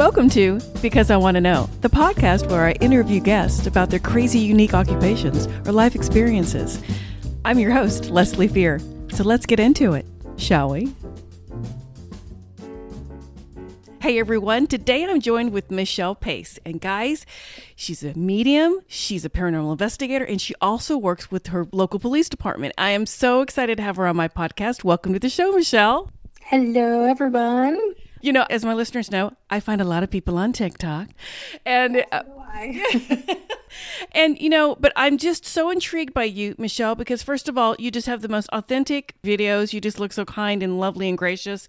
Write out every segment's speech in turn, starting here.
Welcome to Because I Want to Know, the podcast where I interview guests about their crazy, unique occupations or life experiences. I'm your host, Leslie Fear. So let's get into it, shall we? Hey everyone, today I'm joined with Michelle Pace. And guys, she's a medium, she's a paranormal investigator, and she also works with her local police department. I am so excited to have her on my podcast. Welcome to the show, Michelle. Hello, everyone. You know, as my listeners know, I find a lot of people on TikTok, and uh, and you know, but I'm just so intrigued by you, Michelle, because first of all, you just have the most authentic videos. You just look so kind and lovely and gracious.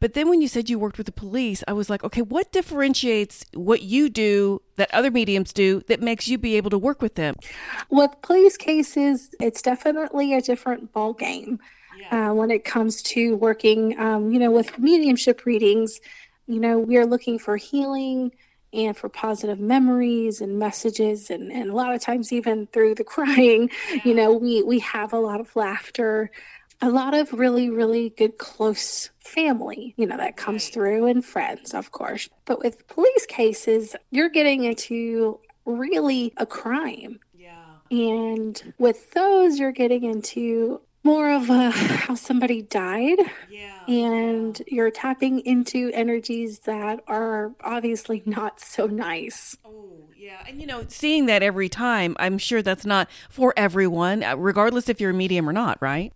But then when you said you worked with the police, I was like, okay, what differentiates what you do that other mediums do that makes you be able to work with them? With police cases, it's definitely a different ball game uh, when it comes to working, um, you know, with mediumship readings. You know, we are looking for healing and for positive memories and messages, and, and a lot of times even through the crying, yeah. you know, we we have a lot of laughter, a lot of really really good close family, you know, that comes through, and friends, of course. But with police cases, you're getting into really a crime. Yeah. And with those, you're getting into more of a how somebody died. Yeah. And you're tapping into energies that are obviously not so nice. Oh yeah. And you know seeing that every time i'm sure that's not for everyone uh, regardless if you're a medium or not right?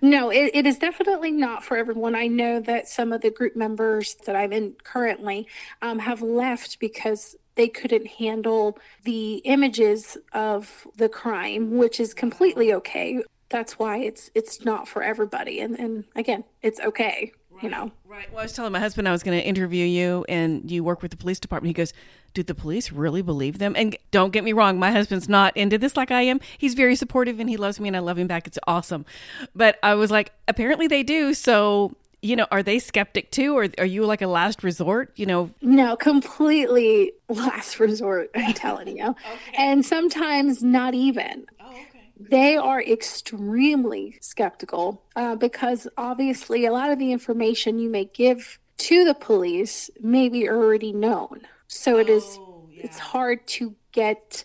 No it, it is definitely not for everyone. I know that some of the group members that i'm in currently um, have left because they couldn't handle the images of the crime, which is completely okay that's why it's it's not for everybody. And and again it's okay right, you know? Right. Well i was telling my husband i was going to interview you and you work with the police department. He goes do the police really believe them? And don't get me wrong my husband's not into this like i am. He's very supportive and he loves me and i love him back. It's awesome. But i was like apparently they do. So you know, are they skeptic too, or are you like a last resort? You know, no, completely last resort. I'm telling you, okay. and sometimes not even. Oh, okay they are extremely skeptical uh, because obviously a lot of the information you may give to the police may be already known. So it is oh, yeah. it's hard to get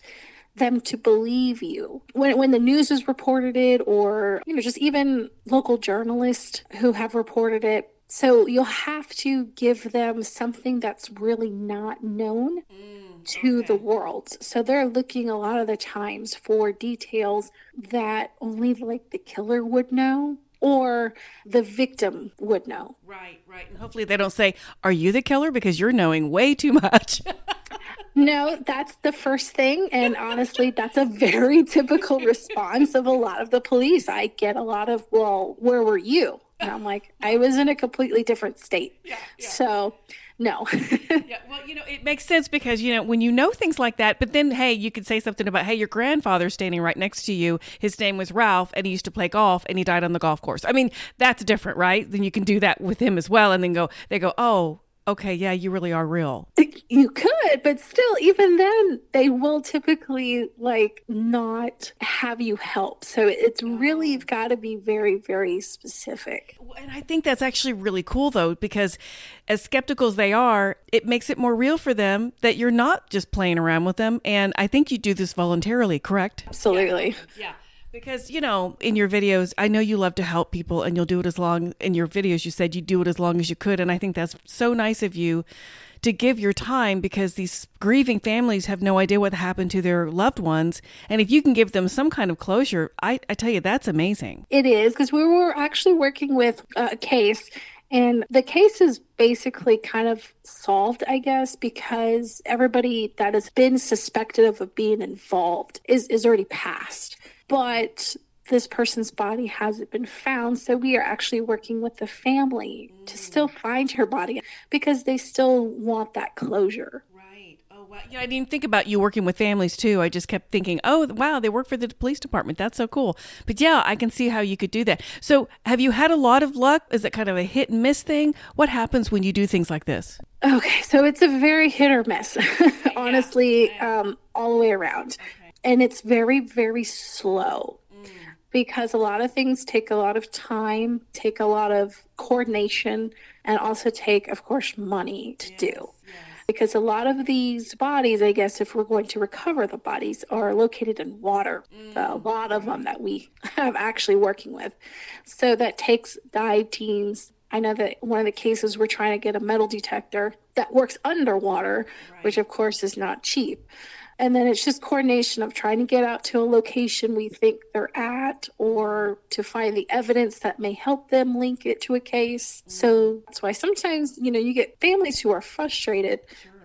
them to believe you. When when the news has reported it or you know just even local journalists who have reported it. So you'll have to give them something that's really not known. Mm to okay. the world. So they're looking a lot of the times for details that only like the killer would know or the victim would know. Right, right. And hopefully they don't say, Are you the killer? Because you're knowing way too much. no, that's the first thing. And honestly, that's a very typical response of a lot of the police. I get a lot of, Well, where were you? And I'm like, I was in a completely different state. Yeah, yeah. So, no. yeah, well, you know, it makes sense because, you know, when you know things like that, but then, hey, you could say something about, hey, your grandfather's standing right next to you. His name was Ralph and he used to play golf and he died on the golf course. I mean, that's different, right? Then you can do that with him as well. And then go, they go, oh, okay, yeah, you really are real. You could, but still, even then, they will typically like not have you help. So it's really, oh. you've got to be very, very specific. And I think that's actually really cool, though, because as skeptical as they are, it makes it more real for them that you're not just playing around with them. And I think you do this voluntarily, correct? Absolutely. yeah. yeah. Because, you know, in your videos, I know you love to help people and you'll do it as long, in your videos, you said you do it as long as you could. And I think that's so nice of you to give your time because these grieving families have no idea what happened to their loved ones. And if you can give them some kind of closure, I, I tell you, that's amazing. It is because we were actually working with a case and the case is basically kind of solved, I guess, because everybody that has been suspected of being involved is, is already passed but this person's body hasn't been found. So we are actually working with the family mm. to still find her body because they still want that closure. Right. Oh, wow. Yeah, I didn't think about you working with families too. I just kept thinking, oh, wow, they work for the police department. That's so cool. But yeah, I can see how you could do that. So have you had a lot of luck? Is it kind of a hit and miss thing? What happens when you do things like this? Okay, so it's a very hit or miss, honestly, um, all the way around. Okay and it's very very slow mm. because a lot of things take a lot of time take a lot of coordination and also take of course money to yes, do yes. because a lot of these bodies, I guess, if we're going to recover the bodies, are located in water. Mm. A lot of them that we have actually working with. So that takes dive teams. I know that one of the cases we're trying to get a metal detector that works underwater, right. which of course is not cheap. And then it's just coordination of trying to get out to a location we think they're at or to find the evidence that may help them link it to a case. So that's why sometimes, you know, you get families who are frustrated.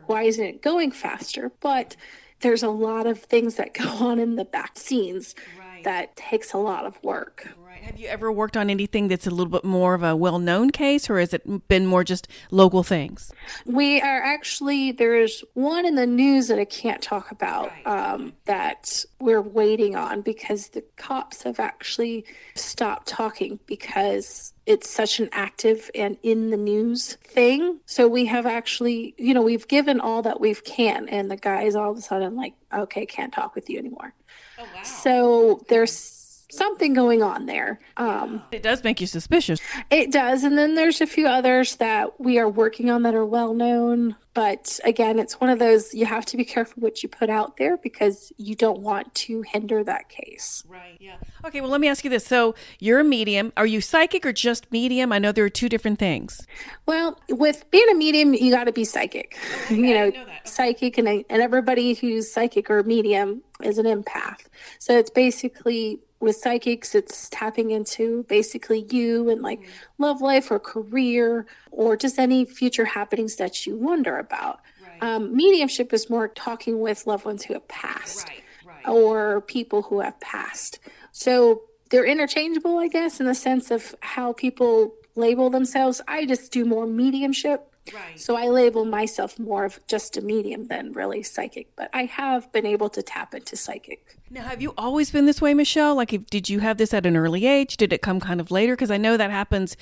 Why isn't it going faster? But there's a lot of things that go on in the back scenes right. that takes a lot of work. Have you ever worked on anything that's a little bit more of a well known case, or has it been more just local things? We are actually, there's one in the news that I can't talk about right. um, that we're waiting on because the cops have actually stopped talking because it's such an active and in the news thing. So we have actually, you know, we've given all that we've can, and the guys all of a sudden like, okay, can't talk with you anymore. Oh, wow. So there's something going on there. Um, it does make you suspicious. It does. And then there's a few others that we are working on that are well known. But again, it's one of those you have to be careful what you put out there because you don't want to hinder that case. Right. Yeah. Okay. Well, let me ask you this. So you're a medium. Are you psychic or just medium? I know there are two different things. Well, with being a medium, you got to be psychic. Okay, you know, know okay. psychic, and, and everybody who's psychic or medium is an empath. So it's basically with psychics, it's tapping into basically you and like mm-hmm. love life or career or just any future happenings that you wonder about. Right. Um, mediumship is more talking with loved ones who have passed right, right. or people who have passed. So they're interchangeable, I guess, in the sense of how people label themselves. I just do more mediumship Right. So I label myself more of just a medium than really psychic, but I have been able to tap into psychic. Now, have you always been this way, Michelle? Like, if, did you have this at an early age? Did it come kind of later? Because I know that happens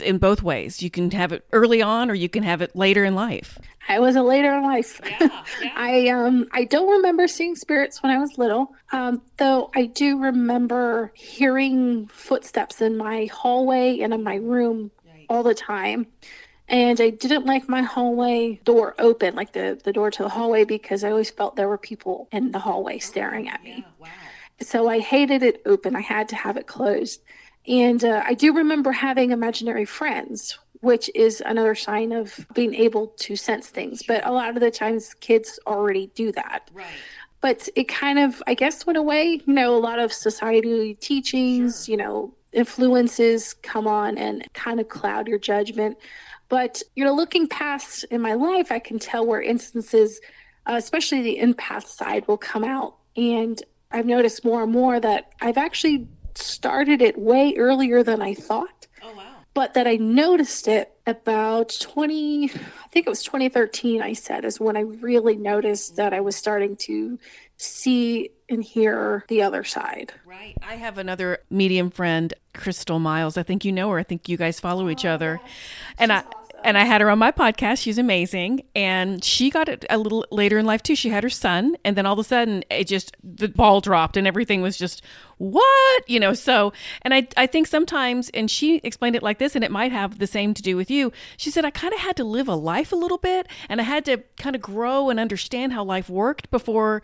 in both ways. You can have it early on, or you can have it later in life. I was a later in life. Yeah, yeah. I um I don't remember seeing spirits when I was little. Um, though I do remember hearing footsteps in my hallway and in my room all the time and I didn't like my hallway door open, like the, the door to the hallway, because I always felt there were people in the hallway staring at me. Yeah, wow. So I hated it open. I had to have it closed. And uh, I do remember having imaginary friends, which is another sign of being able to sense things. But a lot of the times, kids already do that. Right. But it kind of, I guess, went away. You know, a lot of society teachings, sure. you know, influences come on and kind of cloud your judgment. But, you know, looking past in my life, I can tell where instances, uh, especially the empath side, will come out. And I've noticed more and more that I've actually started it way earlier than I thought. Oh, wow. But that I noticed it about 20, I think it was 2013, I said, is when I really noticed that I was starting to see and hear the other side. Right. I have another medium friend, Crystal Miles. I think you know her. I think you guys follow each oh, other. And I and I had her on my podcast. She's amazing. And she got it a little later in life too. She had her son, and then all of a sudden it just the ball dropped and everything was just what? You know, so and I I think sometimes and she explained it like this, and it might have the same to do with you. She said, I kind of had to live a life a little bit and I had to kind of grow and understand how life worked before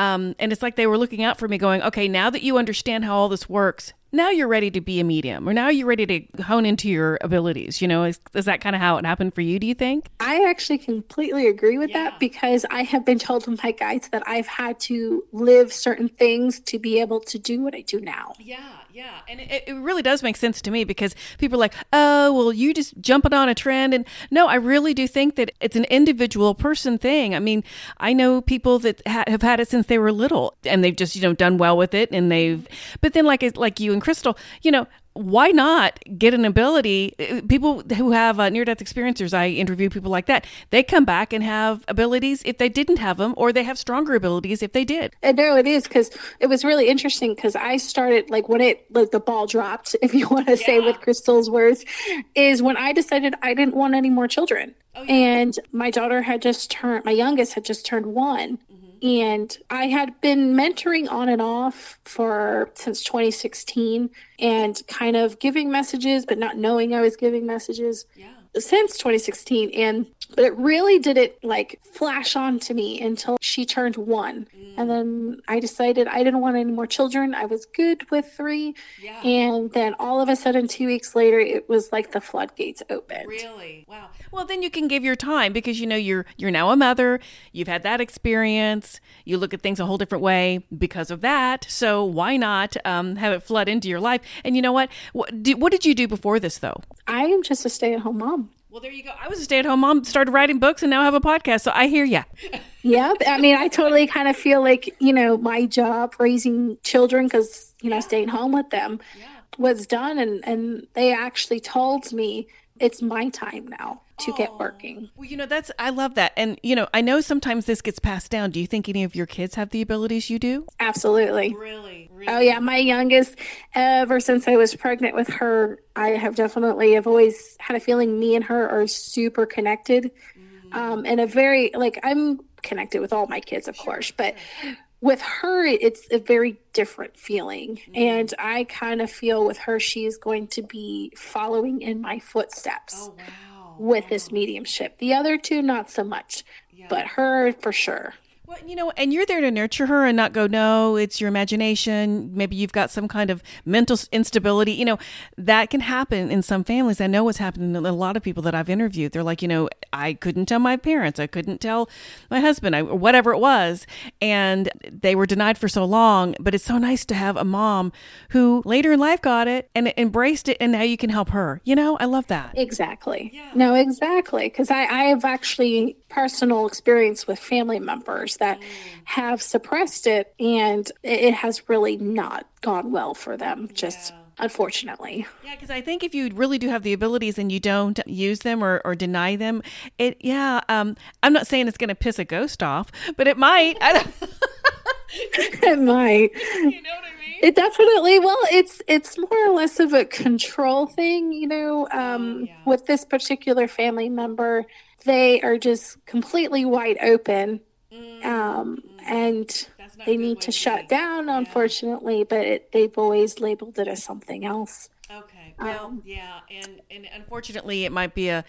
um, and it's like they were looking out for me, going, okay, now that you understand how all this works, now you're ready to be a medium or now you're ready to hone into your abilities you know is, is that kind of how it happened for you do you think i actually completely agree with yeah. that because i have been told from my guides that i've had to live certain things to be able to do what i do now yeah yeah, and it, it really does make sense to me because people are like, "Oh, well, you just jumping on a trend." And no, I really do think that it's an individual person thing. I mean, I know people that ha- have had it since they were little, and they've just you know done well with it, and they've. But then, like like you and Crystal, you know, why not get an ability? People who have uh, near death experiencers, I interview people like that. They come back and have abilities if they didn't have them, or they have stronger abilities if they did. And no, it is because it was really interesting because I started like when it like the ball dropped, if you want to yeah. say with Crystal's words, is when I decided I didn't want any more children. Oh, yeah. And my daughter had just turned, my youngest had just turned one. And I had been mentoring on and off for since 2016 and kind of giving messages, but not knowing I was giving messages. Yeah. since 2016 and but it really didn't like flash on to me until she turned one mm. and then i decided i didn't want any more children i was good with three yeah. and then all of a sudden two weeks later it was like the floodgates opened really wow well then you can give your time because you know you're you're now a mother you've had that experience you look at things a whole different way because of that so why not um, have it flood into your life and you know what what did, what did you do before this though i am just a stay-at-home mom well, there you go. I was a stay at home mom, started writing books, and now have a podcast. So I hear you. yeah. I mean, I totally kind of feel like, you know, my job raising children, because, you know, yeah. staying home with them yeah. was done. And, and they actually told me it's my time now to get working. Well, you know, that's, I love that. And, you know, I know sometimes this gets passed down. Do you think any of your kids have the abilities you do? Absolutely. Really? really? Oh, yeah. My youngest, ever since I was pregnant with her, I have definitely, I've always had a feeling me and her are super connected. Mm. Um, and a very, like, I'm connected with all my kids, of sure, course, but. Sure with her it's a very different feeling mm-hmm. and i kind of feel with her she's going to be following in my footsteps oh, wow. With this mediumship the other two not so much yeah. but her for sure well, you know, and you're there to nurture her and not go, no, it's your imagination. Maybe you've got some kind of mental instability. You know, that can happen in some families. I know what's happening to a lot of people that I've interviewed. They're like, you know, I couldn't tell my parents, I couldn't tell my husband, I, whatever it was. And they were denied for so long. But it's so nice to have a mom who later in life got it and embraced it. And now you can help her. You know, I love that. Exactly. Yeah. No, exactly. Because I, I have actually personal experience with family members that mm. have suppressed it and it has really not gone well for them just yeah. unfortunately yeah because i think if you really do have the abilities and you don't use them or, or deny them it yeah um, i'm not saying it's going to piss a ghost off but it might it might you know what i mean it definitely well it's it's more or less of a control thing you know um, oh, yeah. with this particular family member they are just completely wide open. Um, and they need to shut down yeah. unfortunately but it, they've always labeled it as something else. Okay. Well um, yeah and and unfortunately it might be a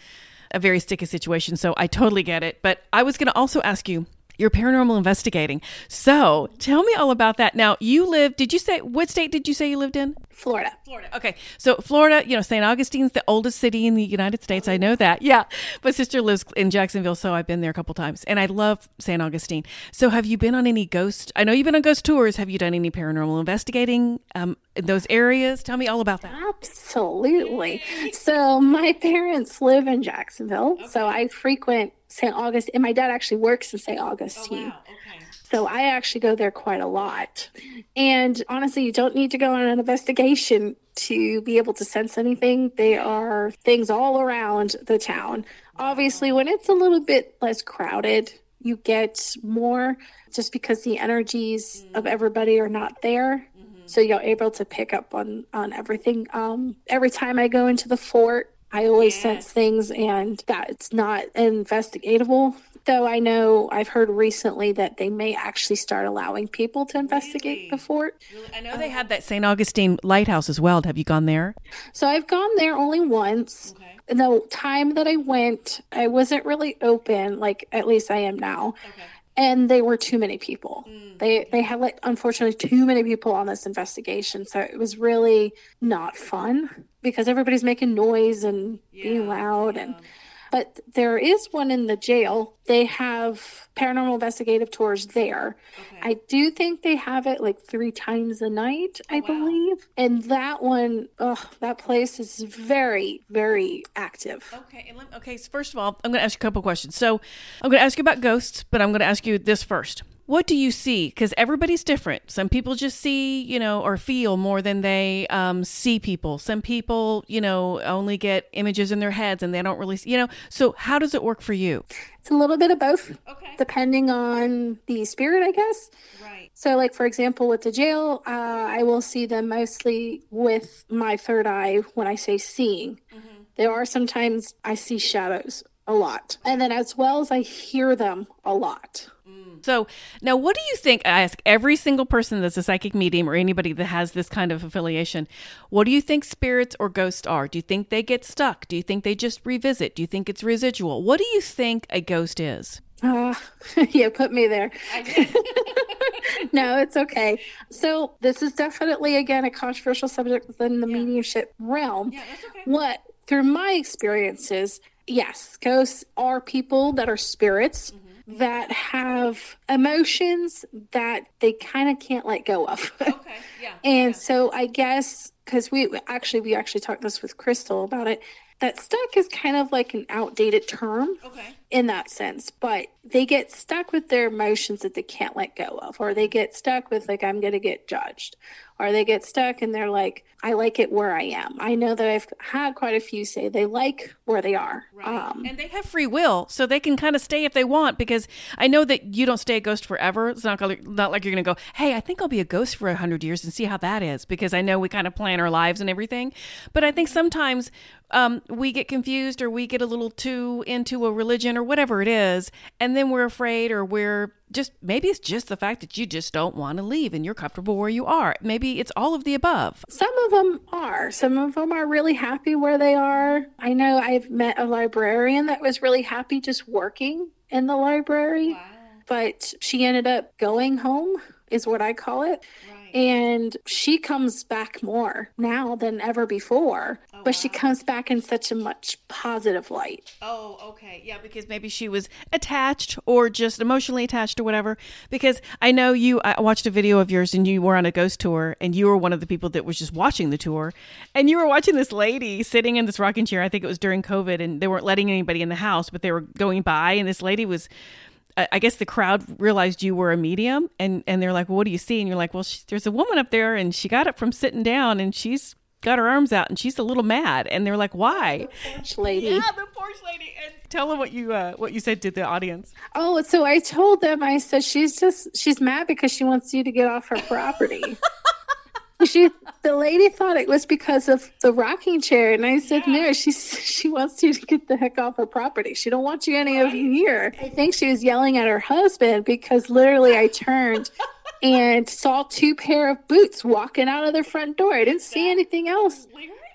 a very sticky situation so i totally get it but i was going to also ask you you're paranormal investigating. So tell me all about that. Now, you live, did you say, what state did you say you lived in? Florida. Florida. Okay. So, Florida, you know, St. Augustine's the oldest city in the United States. I know that. Yeah. My sister lives in Jacksonville, so I've been there a couple times. And I love St. Augustine. So, have you been on any ghost? I know you've been on ghost tours. Have you done any paranormal investigating um, in those areas? Tell me all about that. Absolutely. So, my parents live in Jacksonville. Okay. So, I frequent St. August, and my dad actually works in St. Augustine. Oh, wow. okay. So I actually go there quite a lot. And honestly, you don't need to go on an investigation to be able to sense anything. There are things all around the town. Obviously, when it's a little bit less crowded, you get more just because the energies mm. of everybody are not there. Mm-hmm. So you're able to pick up on on everything. Um, every time I go into the fort, I always yeah. sense things, and that's not investigatable. Though I know I've heard recently that they may actually start allowing people to investigate really? the fort. Really? I know they have that St. Augustine lighthouse as well. Have you gone there? So I've gone there only once. Okay. The time that I went, I wasn't really open, like at least I am now. Okay and they were too many people. Mm. They they had like unfortunately too many people on this investigation, so it was really not fun because everybody's making noise and yeah, being loud yeah. and but there is one in the jail. They have paranormal investigative tours there. Okay. I do think they have it like three times a night, oh, I wow. believe. And that one, oh, that place is very, very active. Okay. okay. So first of all, I'm going to ask you a couple questions. So I'm going to ask you about ghosts, but I'm going to ask you this first what do you see? Because everybody's different. Some people just see, you know, or feel more than they um, see people. Some people, you know, only get images in their heads and they don't really, you know. So, how does it work for you? It's a little bit of both, okay. depending on the spirit, I guess. Right. So, like for example, with the jail, uh, I will see them mostly with my third eye when I say seeing. Mm-hmm. There are sometimes I see shadows a lot. And then as well as I hear them a lot. So now, what do you think? I ask every single person that's a psychic medium or anybody that has this kind of affiliation. What do you think spirits or ghosts are? Do you think they get stuck? Do you think they just revisit? Do you think it's residual? What do you think a ghost is? Uh, yeah, put me there. no, it's okay. So this is definitely again a controversial subject within the yeah. mediumship realm. Yeah, okay. What through my experiences, yes, ghosts are people that are spirits. Mm-hmm that have emotions that they kind of can't let go of. okay, yeah. and yeah. so I guess because we actually we actually talked this with Crystal about it that stuck is kind of like an outdated term okay. in that sense, but they get stuck with their emotions that they can't let go of, or they get stuck with, like, I'm going to get judged, or they get stuck and they're like, I like it where I am. I know that I've had quite a few say they like where they are. Right. Um, and they have free will, so they can kind of stay if they want because I know that you don't stay a ghost forever. It's not, gonna, not like you're going to go, hey, I think I'll be a ghost for 100 years and see how that is because I know we kind of plan our lives and everything. But I think sometimes um, we get confused or we get a little too into a religion or whatever it is, and then we're afraid or we're just maybe it's just the fact that you just don't want to leave and you're comfortable where you are. Maybe it's all of the above. Some of them are. Some of them are really happy where they are. I know I've met a librarian that was really happy just working in the library, wow. but she ended up going home, is what I call it. Right and she comes back more now than ever before oh, but wow. she comes back in such a much positive light. Oh okay. Yeah because maybe she was attached or just emotionally attached or whatever. Because i know you i watched a video of yours and you were on a ghost tour and you were one of the people that was just watching the tour. And you were watching this lady sitting in this rocking chair. I think it was during covid and they weren't letting anybody in the house but they were going by and this lady was I guess the crowd realized you were a medium, and and they're like, well, "What do you see?" And you're like, "Well, she, there's a woman up there, and she got up from sitting down, and she's got her arms out, and she's a little mad." And they're like, "Why?" The porch lady. Yeah, the porch lady. And tell them what you uh, what you said to the audience. Oh, so I told them. I said she's just she's mad because she wants you to get off her property. she the lady thought it was because of the rocking chair and i said yeah. no she's she wants you to get the heck off her property. She don't want you any right. of you here. I think she was yelling at her husband because literally i turned and saw two pair of boots walking out of the front door. I didn't see anything else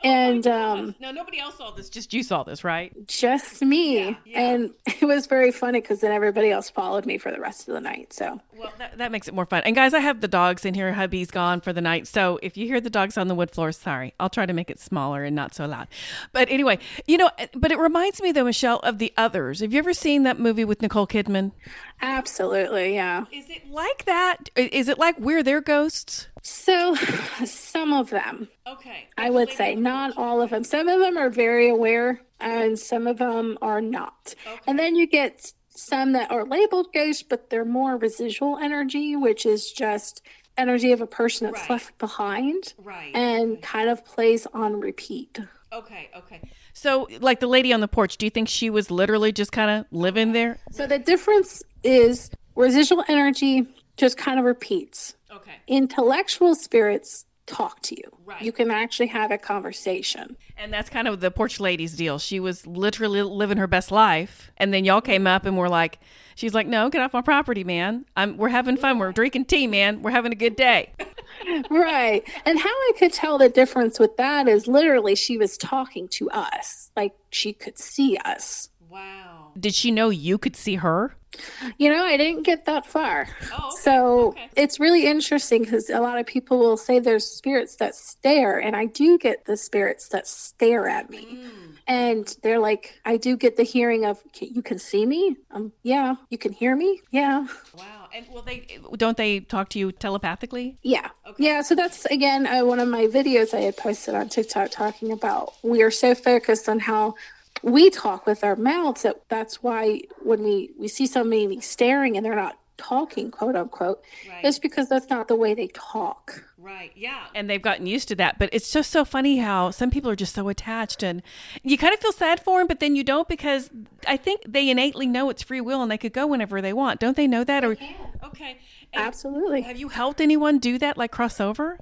and um no nobody else saw this. Just you saw this right? Just me. Yeah, yeah. and it was very funny because then everybody else followed me for the rest of the night so. Well that, that makes it more fun. And guys i have the dogs in here. Hubby's gone for the night. So if you hear the dogs on the wood floor sorry i'll try to make it smaller and not so loud. But anyway you know but it reminds me though michelle of the others. Have you ever seen that movie with nicole kidman? Absolutely yeah. Is it like that? Is it like we're their ghosts so, some of them. Okay. I would say not all of them. Some of them are very aware, and some of them are not. Okay. And then you get some that are labeled ghosts, but they're more residual energy, which is just energy of a person that's right. left behind. Right. And right. kind of plays on repeat. Okay. Okay. So, like the lady on the porch, do you think she was literally just kind of living there? So, the difference is residual energy just kind of repeats. Okay. Intellectual spirits talk to you. Right. You can actually have a conversation. And that's kind of the porch lady's deal. She was literally living her best life, and then y'all came up and were like, she's like, "No, get off my property, man. I'm we're having fun. We're drinking tea, man. We're having a good day." right. And how I could tell the difference with that is literally she was talking to us. Like she could see us. Wow. Did she know you could see her? You know, I didn't get that far. Oh, okay. So okay. it's really interesting because a lot of people will say there's spirits that stare, and I do get the spirits that stare at me. Mm. And they're like, I do get the hearing of, you can see me? Um, yeah. You can hear me? Yeah. Wow. And well, they don't they talk to you telepathically? Yeah. Okay. Yeah. So that's again uh, one of my videos I had posted on TikTok talking about we are so focused on how we talk with our mouths that that's why when we we see somebody staring and they're not talking quote unquote right. it's because that's not the way they talk. Right yeah. And they've gotten used to that but it's just so funny how some people are just so attached and you kind of feel sad for them but then you don't because i think they innately know it's free will and they could go whenever they want. Don't they know that? Or okay. And absolutely. have you helped anyone do that like crossover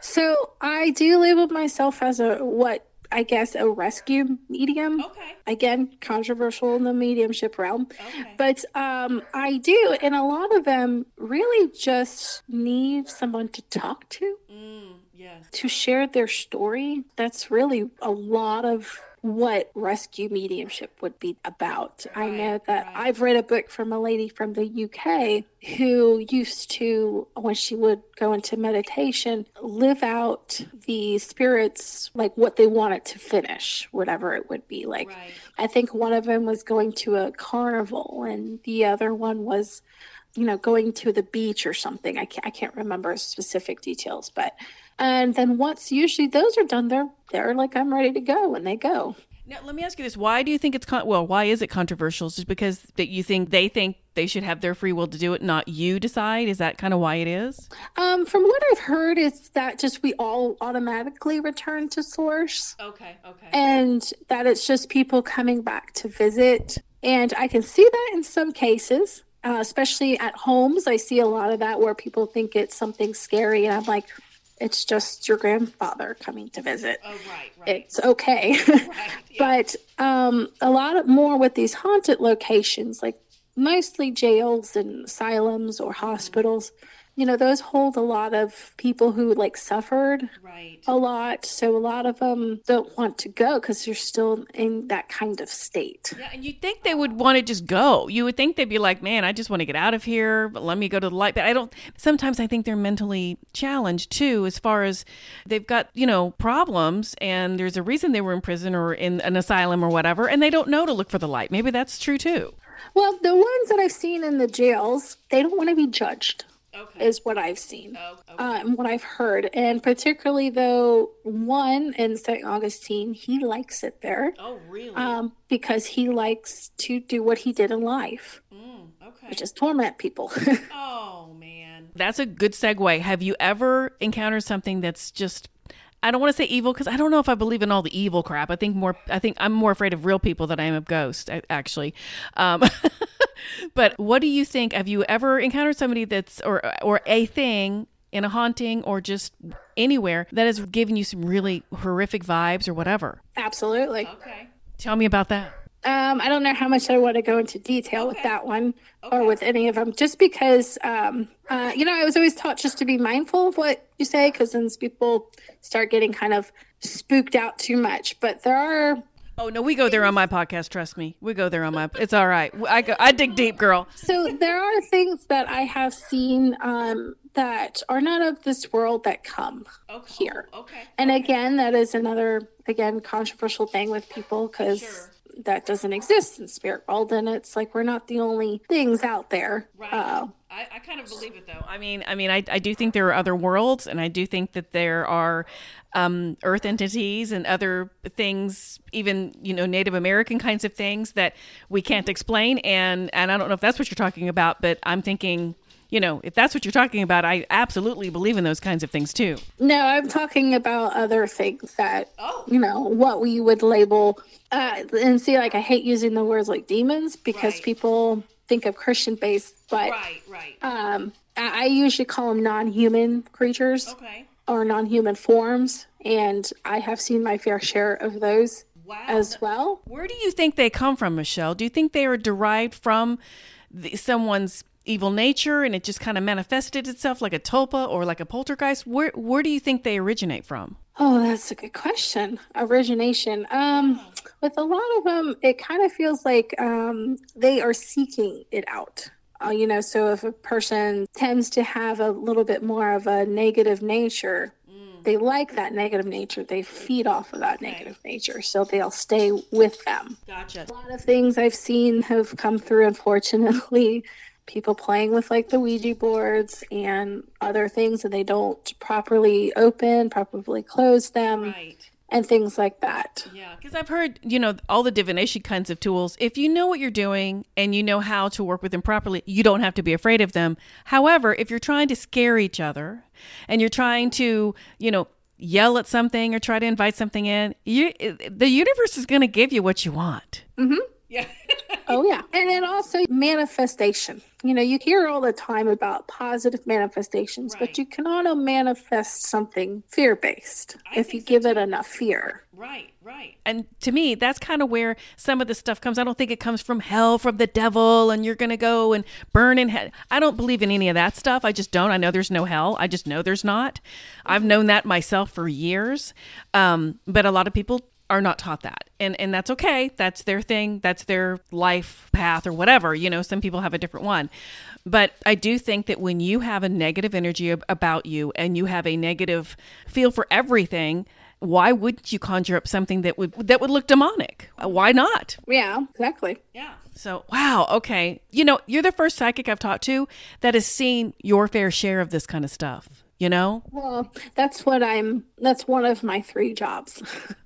so i do label myself as a what I guess, a rescue medium. Okay. Again, controversial in the mediumship realm. Okay. But um, I do, and a lot of them really just need someone to talk to, Mm, yes. to share their story. That's really a lot of what rescue mediumship would be about. I know that right. I've read a book from a lady from the UK who used to, when she would go into meditation, live out the spirits like what they wanted to finish, whatever it would be. Like, Right. I think one of them was going to a carnival, and the other one was, you know, going to the beach or something. I can't, I can't remember specific details, but and then once usually those are done, they're they're like I'm ready to go, and they go. Now, let me ask you this: Why do you think it's con- well? Why is it controversial? Just because that you think they think they should have their free will to do it, not you decide? Is that kind of why it is? Um, from what I've heard, is that just we all automatically return to source. Okay. Okay. and that it's just people coming back to visit. And I can see that in some cases, uh, especially at homes. I see a lot of that where people think it's something scary, and I'm like, it's just your grandfather coming to visit. oh, right. right. It's okay. but um, a lot of more with these haunted locations, like mostly jails and asylums or hospitals. You know, those hold a lot of people who like suffered right. a lot. So a lot of them don't want to go because they're still in that kind of state. Yeah, and you'd think they would want to just go. You would think they'd be like, "Man, I just want to get out of here. But let me go to the light." But I don't. Sometimes I think they're mentally challenged too, as far as they've got you know problems, and there's a reason they were in prison or in an asylum or whatever, and they don't know to look for the light. Maybe that's true too. Well, the ones that I've seen in the jails, they don't want to be judged, Okay. is what I've seen. Oh, Uh, and what I've heard, and particularly though one in St. Augustine, he likes it there oh, really? um, because he likes to do what he did in life, Mm, okay. which is torment people. Oh man. That's a good segue. Have you ever encountered something that's just I don't want to say evil because I don't know if I believe in all the evil crap. I think more. I think I'm more afraid of real people than I am of ghosts. Actually, um, but what do you think? Have you ever encountered somebody that's or or a thing in a haunting or just anywhere that has given you some really horrific vibes or whatever? Absolutely. Okay, tell me about that. Um, I don't know how much I want to go into detail with that one or with any of them, just because, um, uh, you know, I was always taught just to be mindful of what you say because then people start getting kind of spooked out too much. But there are, Oh no, we go there on my podcast. Trust me, we go there on my. It's all right. I go. I dig deep, girl. so there are things that I have seen um, that are not of this world that come here. Okay. And again, that is another, again, controversial thing with people because that doesn't exist in spirit world. And it's like we're not the only things out there. Uh, I, I kind of believe it though. I mean, I mean, I, I do think there are other worlds, and I do think that there are um, Earth entities and other things, even you know, Native American kinds of things that we can't explain. And and I don't know if that's what you're talking about, but I'm thinking, you know, if that's what you're talking about, I absolutely believe in those kinds of things too. no, I'm talking about other things that, Oh. you know, what we would label. Uh, and see, like, I hate using the words like demons because Right. people think of Christian based, but right. um, I, I usually call them non human creatures. Okay. or non-human forms and i have seen my fair share of those Wow. as well Where do you think they come from, Michelle? Do you think they are derived from the, someone's evil nature and it just kind of manifested itself like a tulpa or like a poltergeist? Where where do you think they originate from? oh that's a good question origination um with a lot of them it kind of feels like um they are seeking it out uh, you know so if a person tends to have a little bit more of a negative nature they like that negative nature they feed off of that negative nature so they'll stay with them Gotcha. A lot of things I've seen have come through, unfortunately. People playing with like the Ouija boards and other things, and they don't properly open, properly close them, Right. and things like that. Yeah, because I've heard, you know, all the divination kinds of tools. If you know what you're doing and you know how to work with them properly, you don't have to be afraid of them. However, if you're trying to scare each other and you're trying to, you know, yell at something or try to invite something in, you, the universe is going to give you what you want. Mm-hmm. Yeah. oh yeah. And then also manifestation. You know, you hear all the time about positive manifestations, Right. but you can auto manifest something fear based I if you so, give it enough fear. Right, right. And to me, that's kind of where some of the stuff comes. I don't think it comes from hell, from the devil, and you're going to go and burn in hell. I don't believe in any of that stuff. I just don't. I know there's no hell. I just know there's not. I've known that myself for years. Um, but a lot of people are not taught that. And and that's okay. That's their thing. That's their life path or whatever. You know, some people have a different one. But I do think that when you have a negative energy ab- about you and you have a negative feel for everything, why wouldn't you conjure up something that would that would look demonic? Uh, Why not? Yeah, exactly. Yeah. So, wow, okay. You know, you're the first psychic I've talked to that has seen your fair share of this kind of stuff, you know? Well, that's what I'm that's one of my three jobs.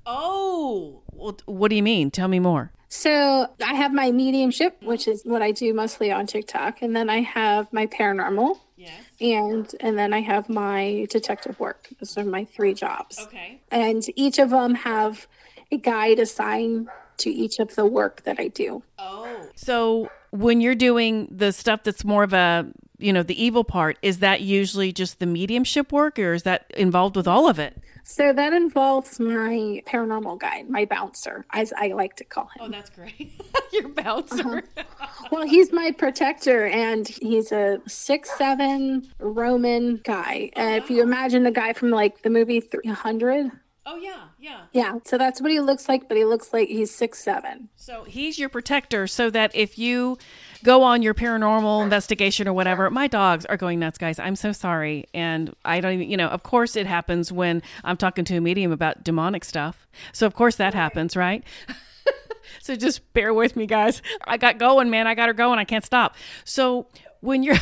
Oh, well, what do you mean? Tell me more. So I have my mediumship, which is what I do mostly on TikTok, and then I have my paranormal, Yes. and and then I have my detective work. Those are my three jobs, Okay. and each of them have a guide assigned to each of the work that I do. Oh. So, when you're doing the stuff that's more of a, you know, the evil part, is that usually just the mediumship work or is that involved with all of it? So that involves my paranormal guide, my bouncer, as I like to call him. Oh, that's great. your bouncer. Uh-huh. Well, he's my protector, and he's a six seven Roman guy. And if you imagine the guy from like the movie Three Hundred, Oh, yeah, yeah. yeah, so that's what he looks like. But he looks like he's six seven. So he's your protector so that if you go on your paranormal investigation or whatever, my dogs are going nuts, guys. I'm so sorry. And I don't even, you know, of course it happens when I'm talking to a medium about demonic stuff. So of course that happens, right? so just bear with me, guys. I got going, man. I got her going. I can't stop. So when you're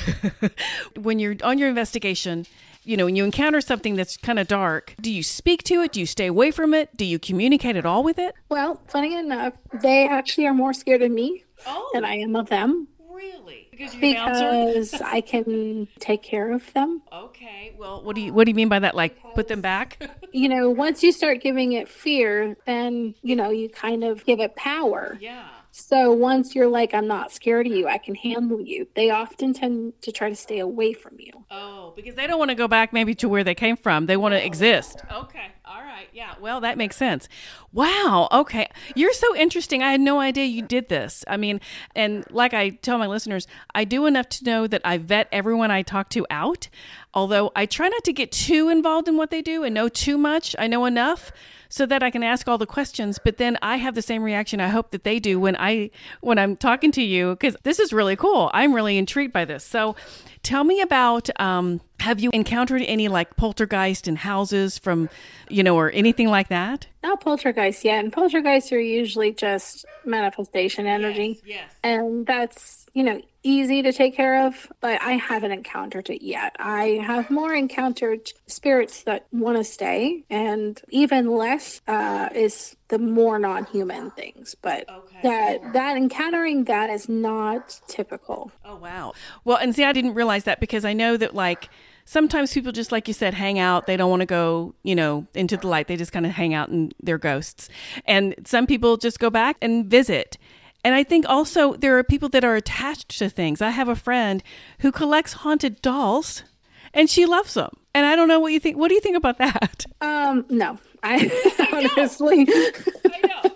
when you're on your investigation, you know, when you encounter something that's kind of dark, do you speak to it? Do you stay away from it? Do you communicate at all with it? Well, funny enough, they actually are more scared of me Oh, than I am of them really? Because you're bouncer? because I can take care of them. Okay. Well, what do you what do you mean by that? Like put them back? You know, once you start giving it fear, then you know you kind of give it power. yeah. So once you're like, I'm not scared of you, I can handle you, they often tend to try to stay away from you. Oh, because they don't want to go back maybe to where they came from. They want to oh. exist. Okay. All right. Yeah. Well, that makes sense. Wow. Okay. You're so interesting. I had no idea you did this. I mean, and like I tell my listeners, I do enough to know that I vet everyone I talk to out. Although I try not to get too involved in what they do and know too much. I know enough so that I can ask all the questions. But then I have the same reaction I hope that they do when I when I'm talking to you because this is really cool. I'm really intrigued by this. So tell me about um, have you encountered any like poltergeist in houses from you know or anything like that? Not poltergeist yet, and poltergeists are usually just manifestation energy. Yes. And that's, you know, easy to take care of, but I haven't encountered it yet. I have more encountered spirits that want to stay, and even less uh, is the more non-human things. But Okay. that that encountering that is not typical. Oh wow. Well, and see, I didn't realize that because I know that like sometimes people just like you said hang out. They don't want to go, you know, into the light. They just kind of hang out and they're ghosts. And some people just go back and visit. And I think also there are people that are attached to things. I have a friend who collects haunted dolls and she loves them. And I don't know what you think. What do you think about that? Um, no, I honestly. I know.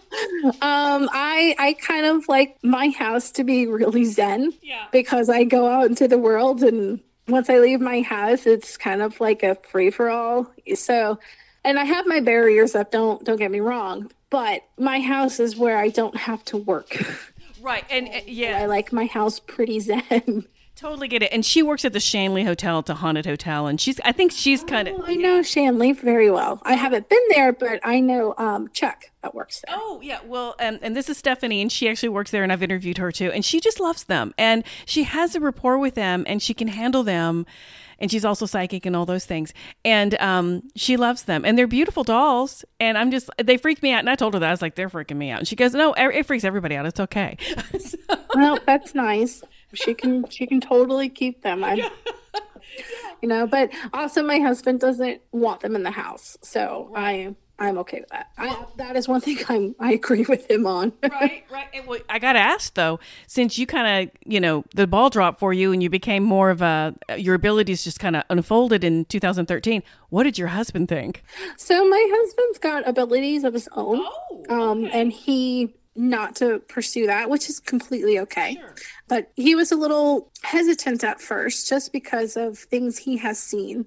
Um, I I kind of like my house to be really zen Yeah. because I go out into the world and once I leave my house, it's kind of like a free for all. So, and I have my barriers up. Don't don't get me wrong, but my house is where I don't have to work. Right. And uh, yeah. I like my house pretty zen. Totally get it. And she works at the Shanley Hotel. It's a haunted hotel. And she's, I think she's kind of. I know Shanley very well. I haven't been there, but I know um, Chuck that works there. Oh yeah, well, um, and this is Stephanie, and she actually works there, and I've interviewed her too, and she just loves them, and she has a rapport with them, and she can handle them, and she's also psychic and all those things, and um, she loves them, and they're beautiful dolls, and I'm just they freak me out, and I told her that I was like they're freaking me out, and she goes, no, it freaks everybody out, it's okay. So- well, that's nice. She can she can totally keep them. I'm, you know, but also my husband doesn't want them in the house, so I I'm okay with that. I, that is one thing I'm I agree with him on. right, right. And well, I got to ask though, since you kind of, you know, the ball dropped for you and you became more of a, your abilities just kind of unfolded in 2013. What did your husband think? So my husband's got abilities of his own, Oh, um, and he not to pursue that, which is completely okay. Sure. But he was a little hesitant at first, just because of things he has seen.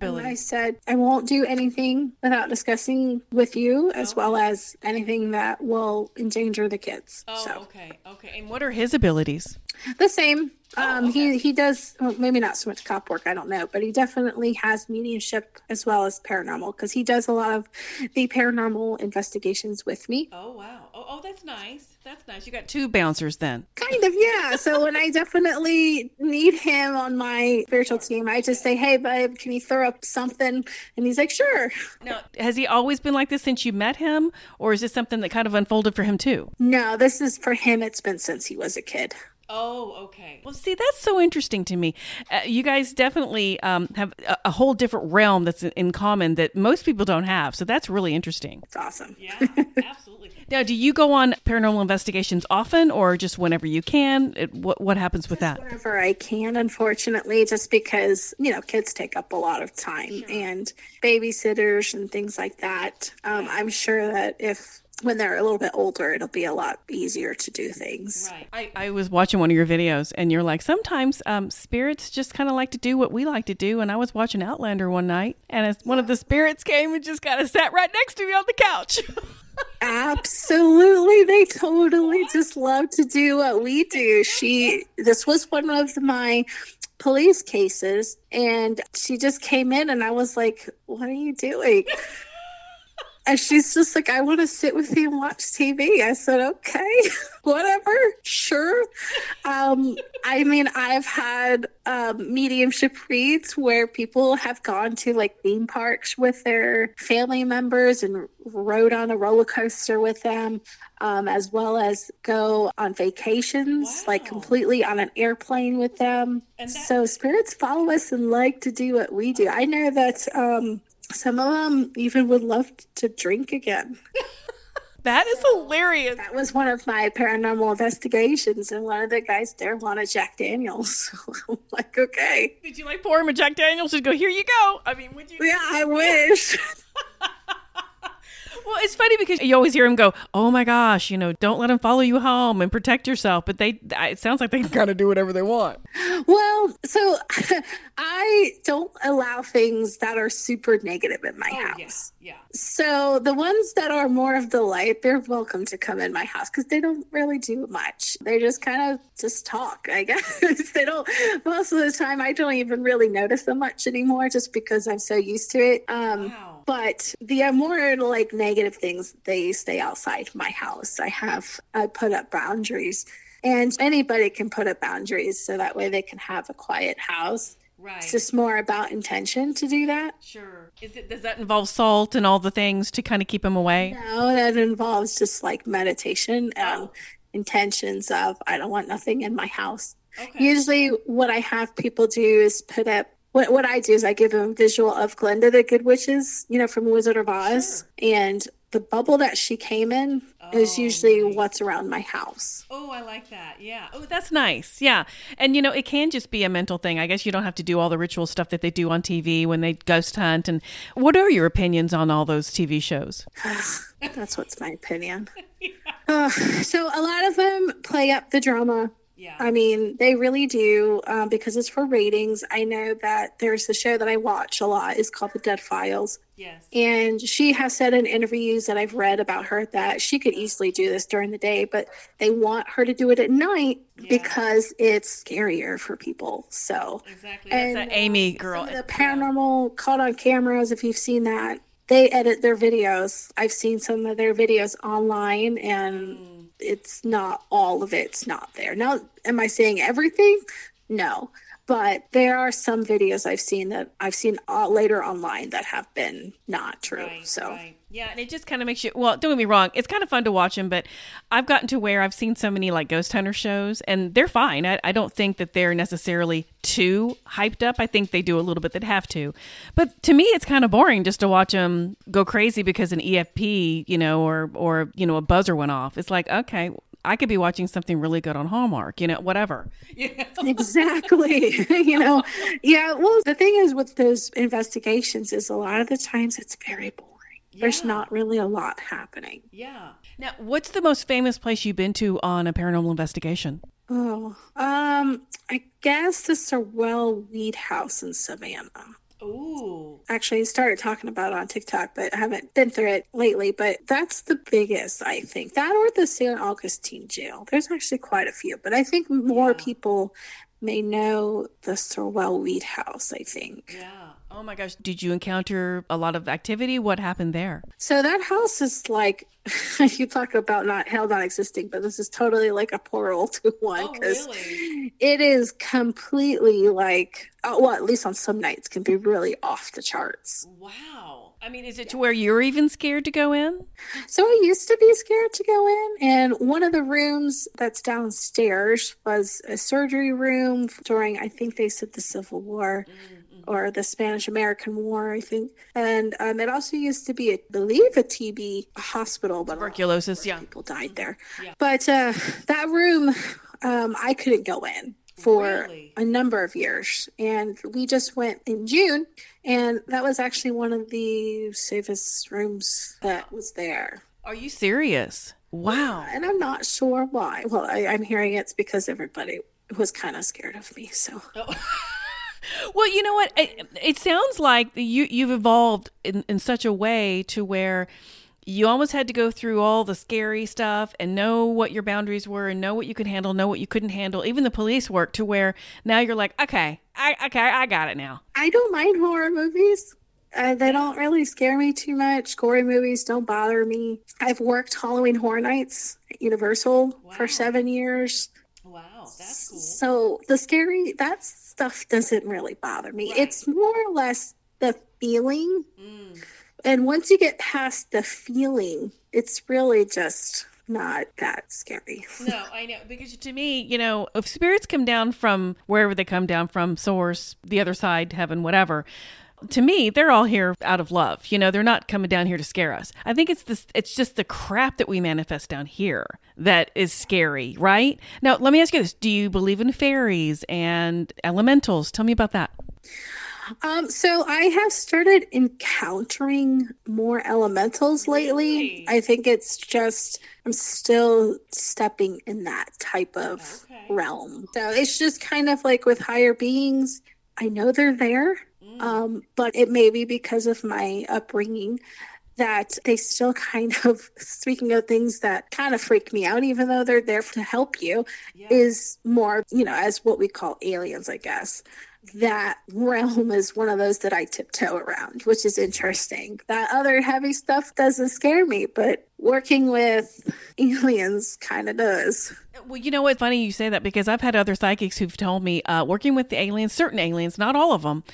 And I said, I won't do anything without discussing with you, as well as anything that will endanger the kids. Oh, so okay, okay. And what are his abilities? the same. Um, Oh, okay. He he does well, maybe not so much cop work. I don't know, but he definitely has mediumship as well as paranormal because he does a lot of the paranormal investigations with me. Oh, wow. Oh, oh, that's nice. That's nice. You got two bouncers then. Kind of, yeah. So when I definitely need him on my spiritual team, I just say, "Hey, babe, can you throw up something?" And he's like, "Sure." Now, has he always been like this since you met him, or is this something that kind of unfolded for him too? No, this is for him. It's been since he was a kid. Oh, okay. Well, see, that's so interesting to me. Uh, you guys definitely um, have a, a whole different realm that's in, in common that most people don't have. So that's really interesting. It's awesome. Yeah, absolutely. now, do you go on paranormal investigations often, or just whenever you can? It, what what happens with that? whenever I can, unfortunately, just because, you know, kids take up a lot of time and babysitters and things like that. Um, I'm sure that if when they're a little bit older, it'll be a lot easier to do things. Right. I, I was watching one of your videos, and you're like, sometimes um, spirits just kind of like to do what we like to do. And I was watching Outlander one night, and as one of the spirits came and just kind of sat right next to me on the couch. Absolutely. They totally just love to do what we do. She, this was one of my police cases, and she just came in, and I was like, What are you doing? And she's just like, I want to sit with you and watch TV. I said, okay, whatever, sure. Um, I mean, I've had um, mediumship reads where people have gone to like theme parks with their family members and rode on a roller coaster with them, um, as well as go on vacations, like completely on an airplane with them. So spirits follow us and like to do what we do. I know that. Um, some of them even would love to drink again. that is hilarious. That was one of my paranormal investigations, and one of the guys there wanted Jack Daniels. I'm like, okay, Did you like pour him a Jack Daniels and go, here you go? I mean, would you? yeah, I wish. Well, it's funny because you always hear him go, "Oh my gosh, you know, don't let him follow you home and protect yourself." But they, it sounds like they kind of do whatever they want. well, so I don't allow things that are super negative in my house. yeah. So the ones that are more of the light, they're welcome to come in my house because they don't really do much. They just kind of just talk, I guess. they don't. Most of the time, I don't even really notice them much anymore, just because I'm so used to it. Um, Wow. But the more like negative things, they stay outside my house. I have I put up boundaries, and anybody can put up boundaries so that way they can have a quiet house. Right. It's just more about intention to do that. Sure. Is it? Does that involve salt and all the things to kind of keep them away? No, that involves just like meditation and Oh. intentions of I don't want nothing in my house. Okay. Usually, what I have people do is put up. What, what I do is I give them a visual of Glinda the Good Witches, you know, from Wizard of Oz, and the bubble that she came in is Oh, usually nice. what's around my house. Oh, I like that. Yeah. Oh, that's nice. Yeah. And you know, it can just be a mental thing. I guess you don't have to do all the ritual stuff that they do on TV when they ghost hunt. And what are your opinions on all those TV shows? That's what's my opinion. Uh, so a lot of them play up the drama. Yeah. I mean, they really do um, because it's for ratings. I know that there's a show that I watch a lot. It's called The Dead Files. yes. And she has said in interviews that I've read about her that she could easily do this during the day, but they want her to do it at night Yeah. because it's scarier for people. So, Exactly. That's And, that uh, Amy girl. some of the paranormal caught on cameras, if you've seen that, they edit their videos. I've seen some of their videos online and Mm. It's not all of it's not there. Now, am I saying everything? no. But there are some videos I've seen that I've seen uh, later online that have been not true. Right, so right. Yeah, and it just kind of makes you. Well, don't get me wrong; it's kind of fun to watch them, but I've gotten to where I've seen so many like ghost hunter shows, and they're fine. I, I don't think that they're necessarily too hyped up. I think they do a little bit that have to, but to me, it's kind of boring just to watch them go crazy because an EVP, you know, or or you know, a buzzer went off. It's like okay, I could be watching something really good on Hallmark, you know, whatever. Yeah. exactly. you know, yeah. Well, the thing is with those investigations is a lot of the times it's very boring. Yeah. There's not really a lot happening. Yeah. Now, what's the most famous place you've been to on a paranormal investigation? Oh, um, I guess the Sorrel Weed House in Savannah. Ooh. Actually, I started talking about it on TikTok, but I haven't been through it lately. But that's the biggest, I think. That or the San Augustine jail. There's actually quite a few, but I think more yeah. people may know the Sorrel Weed House, I think. Yeah. Oh my gosh. Did you encounter a lot of activity? What happened there? So that house is like, you talk about not hell not existing, but this is totally like a portal to one because oh, really? it is completely like, uh, well, at least on some nights, can be really off the charts. Wow. I mean, is it to where you're even scared to go in? So I used to be scared to go in, and one of the rooms that's downstairs was a surgery room during, I think they said the Civil War. Mm or the Spanish American War, I think. And um, it also used to be, I believe, a TB hospital, but tuberculosis, yeah, people died there. Yeah. But uh, that room, um, I couldn't go in for really? a number of years, and we just went in June, and that was actually one of the safest rooms that was there. Are you serious? Wow. And I'm not sure why. Well, I, am hearing it's because everybody was kind of scared of me. So. Oh. well, you know what? It, it, sounds like you you've evolved in, in such a way to where you almost had to go through all the scary stuff and know what your boundaries were and know what you could handle, know what you couldn't handle, even the police work to where now you're like, okay, I okay, I got it now. I don't mind horror movies. Uh, they don't really scare me too much. Gory movies don't bother me. I've worked Halloween Horror Nights at Universal wow. for seven years. Wow, that's cool. So the scary that stuff doesn't really bother me. Right. It's more or less the feeling. Mm. And once you get past the feeling, it's really just not that scary. no, I know because to me, you know, if spirits come down from wherever they come down from, source, the other side, heaven, whatever, to me, they're all here out of love. You know, they're not coming down here to scare us. I think it's this it's just the crap that we manifest down here that is scary, right? Now, let me ask you this. Do you believe in fairies and elementals? Tell me about that. Um, so I have started encountering more elementals lately. I think it's just I'm still stepping in that type of okay. realm. So it's just kind of like with higher beings. I know they're there Mm. Um, but it may be because of my upbringing that they still kind of, speaking of things that kind of freak me out, even though they're there to help you, yeah. is more, you know, as what we call aliens, I guess. That realm is one of those that I tiptoe around, which is interesting. That other heavy stuff doesn't scare me, but working with aliens kind of does. Well, you know what's funny you say that because I've had other psychics who've told me uh, working with the aliens, certain aliens, not all of them,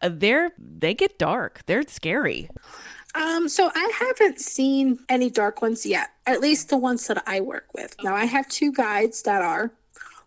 uh, they're they get dark. They're scary. Um, so I haven't seen any dark ones yet. At least the ones that I work with. Now I have two guides that are.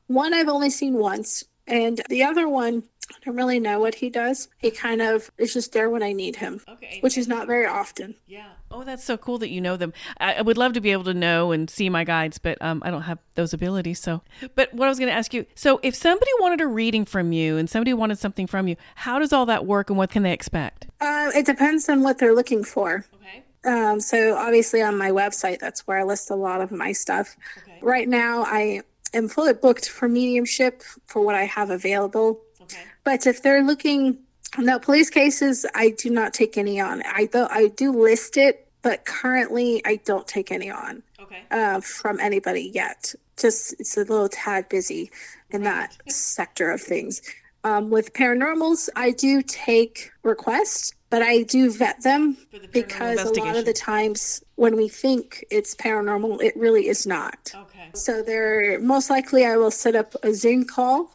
One I've only seen once, and the other one I don't really know what he does. He kind of is just there when I need him, okay. which is not very often. Yeah. Oh, that's so cool that you know them. I, I would love to be able to know and see my guides, but um, I don't have those abilities. So, but what I was going to ask you so, if somebody wanted a reading from you and somebody wanted something from you, how does all that work and what can they expect? Uh, it depends on what they're looking for. Okay. Um, so, obviously, on my website, that's where I list a lot of my stuff. Okay. Right now, I am fully booked for mediumship for what I have available. Okay. But if they're looking, no police cases, I do not take any on. I do, I do list it, but currently I don't take any on. Okay. Uh, from anybody yet. Just it's a little tad busy in right. that sector of things. Um, with paranormals, I do take requests, but I do vet them the because a lot of the times when we think it's paranormal, it really is not. Okay. So there, most likely, I will set up a Zoom call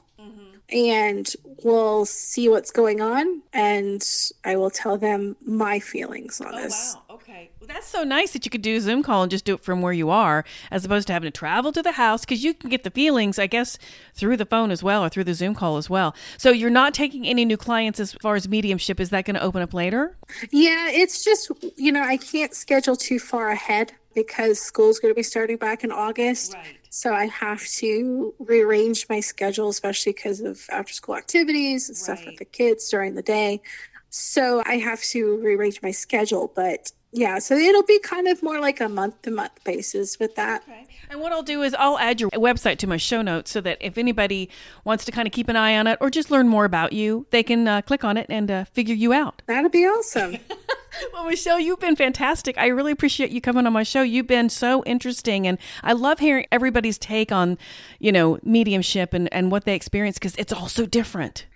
and we'll see what's going on and I will tell them my feelings on Oh, this. wow. Okay. Well, that's so nice that you could do a Zoom call and just do it from where you are, as opposed to having to travel to the house because you can get the feelings, I guess, through the phone as well or through the Zoom call as well. So you're not taking any new clients as far as mediumship. Is that going to open up later? Yeah, it's just, you know, I can't schedule too far ahead because school's going to be starting back in August. Right. So I have to rearrange my schedule, especially because of after school activities and stuff with the kids during the day. So I have to rearrange my schedule. But yeah, so it'll be kind of more like a month to month basis with that. Okay. And what I'll do is I'll add your website to my show notes so that if anybody wants to kind of keep an eye on it or just learn more about you, they can uh, click on it and uh, figure you out. That'd be awesome. Well, Michelle, you've been fantastic. I really appreciate you coming on my show. You've been so interesting, and I love hearing everybody's take on, you know, mediumship and, and what they experience because it's all so different.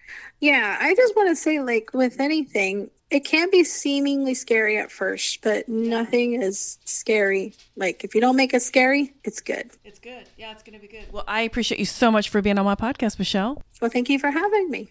Yeah, I just want to say, like with anything, it can be seemingly scary at first, but nothing is scary. Like if you don't make it scary, it's good. It's good. Yeah, it's going to be good. Well, I appreciate you so much for being on my podcast, Michelle. Well, thank you for having me.